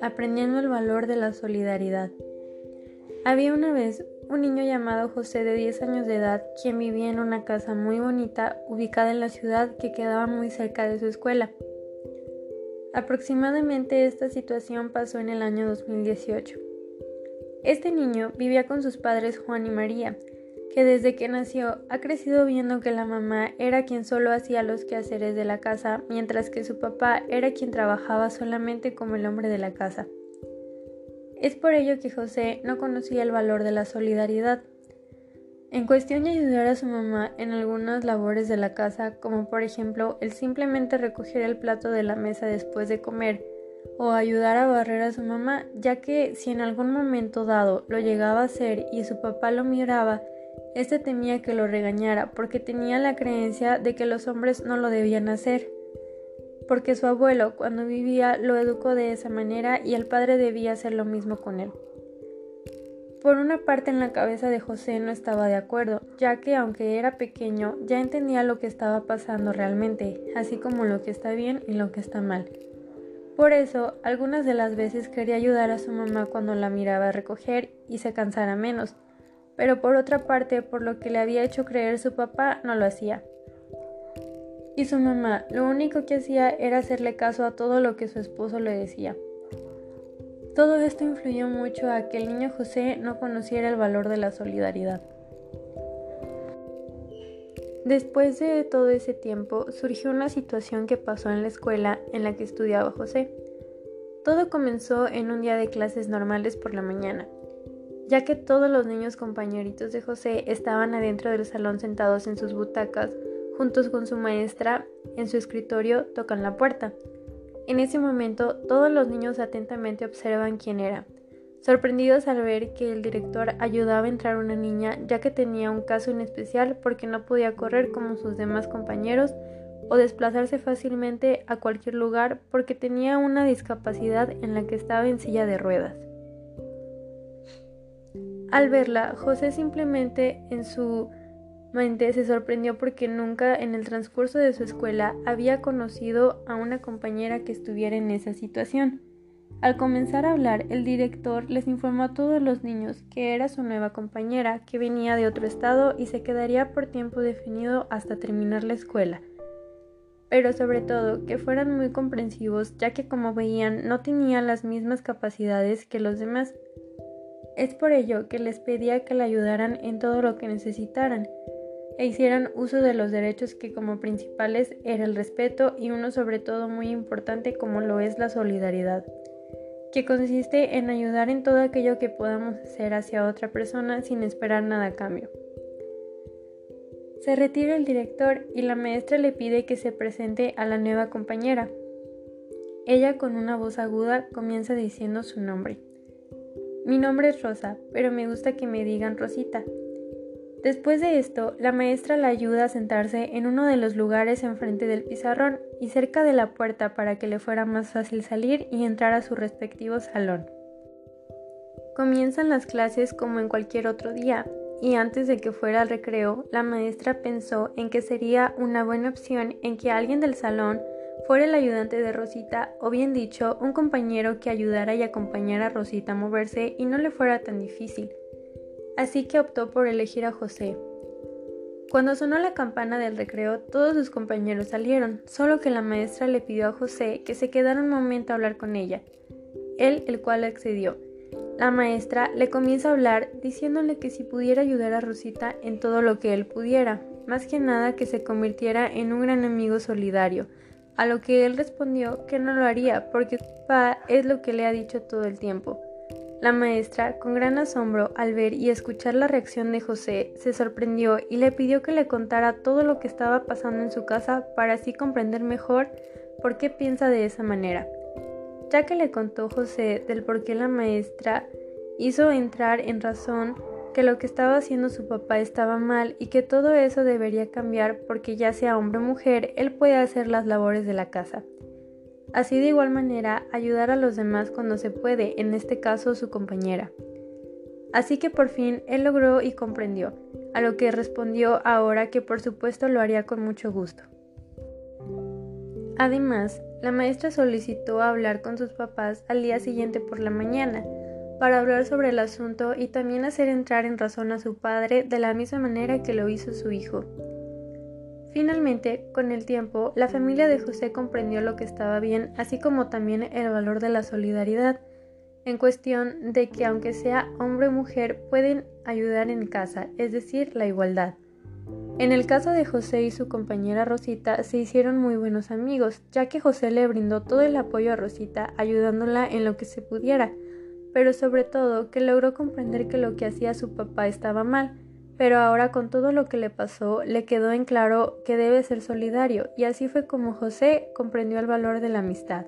Aprendiendo el valor de la solidaridad. Había una vez un niño llamado José de 10 años de edad, quien vivía en una casa muy bonita ubicada en la ciudad que quedaba muy cerca de su escuela. Aproximadamente esta situación pasó en el año 2018. Este niño vivía con sus padres Juan y María, que desde que nació ha crecido viendo que la mamá era quien solo hacía los quehaceres de la casa, mientras que su papá era quien trabajaba solamente como el hombre de la casa. Es por ello que José no conocía el valor de la solidaridad. En cuestión de ayudar a su mamá en algunas labores de la casa, como por ejemplo el simplemente recoger el plato de la mesa después de comer, o ayudar a barrer a su mamá, ya que si en algún momento dado lo llegaba a hacer y su papá lo miraba, éste temía que lo regañara porque tenía la creencia de que los hombres no lo debían hacer, porque su abuelo cuando vivía lo educó de esa manera y el padre debía hacer lo mismo con él. Por una parte en la cabeza de José no estaba de acuerdo, ya que aunque era pequeño ya entendía lo que estaba pasando realmente, así como lo que está bien y lo que está mal. Por eso, algunas de las veces quería ayudar a su mamá cuando la miraba recoger y se cansara menos, pero por otra parte, por lo que le había hecho creer su papá, no lo hacía. Y su mamá lo único que hacía era hacerle caso a todo lo que su esposo le decía. Todo esto influyó mucho a que el niño José no conociera el valor de la solidaridad. Después de todo ese tiempo surgió una situación que pasó en la escuela en la que estudiaba José. Todo comenzó en un día de clases normales por la mañana, ya que todos los niños compañeritos de José estaban adentro del salón sentados en sus butacas, juntos con su maestra en su escritorio, tocan la puerta. En ese momento, todos los niños atentamente observan quién era, sorprendidos al ver que el director ayudaba a entrar una niña ya que tenía un caso en especial porque no podía correr como sus demás compañeros o desplazarse fácilmente a cualquier lugar porque tenía una discapacidad en la que estaba en silla de ruedas. Al verla, José simplemente en su se sorprendió porque nunca en el transcurso de su escuela había conocido a una compañera que estuviera en esa situación. Al comenzar a hablar, el director les informó a todos los niños que era su nueva compañera, que venía de otro estado y se quedaría por tiempo definido hasta terminar la escuela. Pero sobre todo que fueran muy comprensivos, ya que como veían no tenía las mismas capacidades que los demás. Es por ello que les pedía que la ayudaran en todo lo que necesitaran, e hicieran uso de los derechos que como principales era el respeto y uno sobre todo muy importante como lo es la solidaridad, que consiste en ayudar en todo aquello que podamos hacer hacia otra persona sin esperar nada a cambio. Se retira el director y la maestra le pide que se presente a la nueva compañera. Ella con una voz aguda comienza diciendo su nombre. Mi nombre es Rosa, pero me gusta que me digan Rosita, Después de esto, la maestra la ayuda a sentarse en uno de los lugares enfrente del pizarrón y cerca de la puerta para que le fuera más fácil salir y entrar a su respectivo salón. Comienzan las clases como en cualquier otro día, y antes de que fuera al recreo, la maestra pensó en que sería una buena opción en que alguien del salón fuera el ayudante de Rosita, o bien dicho, un compañero que ayudara y acompañara a Rosita a moverse y no le fuera tan difícil así que optó por elegir a José. Cuando sonó la campana del recreo, todos sus compañeros salieron, solo que la maestra le pidió a José que se quedara un momento a hablar con ella, él el cual accedió. La maestra le comienza a hablar diciéndole que si pudiera ayudar a Rosita en todo lo que él pudiera, más que nada que se convirtiera en un gran amigo solidario, a lo que él respondió que no lo haría porque papá es lo que le ha dicho todo el tiempo. La maestra, con gran asombro al ver y escuchar la reacción de José, se sorprendió y le pidió que le contara todo lo que estaba pasando en su casa para así comprender mejor por qué piensa de esa manera. Ya que le contó José del por qué la maestra hizo entrar en razón que lo que estaba haciendo su papá estaba mal y que todo eso debería cambiar porque ya sea hombre o mujer, él puede hacer las labores de la casa. Así de igual manera ayudar a los demás cuando se puede, en este caso su compañera. Así que por fin él logró y comprendió, a lo que respondió ahora que por supuesto lo haría con mucho gusto. Además, la maestra solicitó hablar con sus papás al día siguiente por la mañana, para hablar sobre el asunto y también hacer entrar en razón a su padre de la misma manera que lo hizo su hijo. Finalmente, con el tiempo, la familia de José comprendió lo que estaba bien, así como también el valor de la solidaridad, en cuestión de que aunque sea hombre o mujer pueden ayudar en casa, es decir, la igualdad. En el caso de José y su compañera Rosita se hicieron muy buenos amigos, ya que José le brindó todo el apoyo a Rosita ayudándola en lo que se pudiera, pero sobre todo que logró comprender que lo que hacía su papá estaba mal, pero ahora con todo lo que le pasó le quedó en claro que debe ser solidario y así fue como José comprendió el valor de la amistad.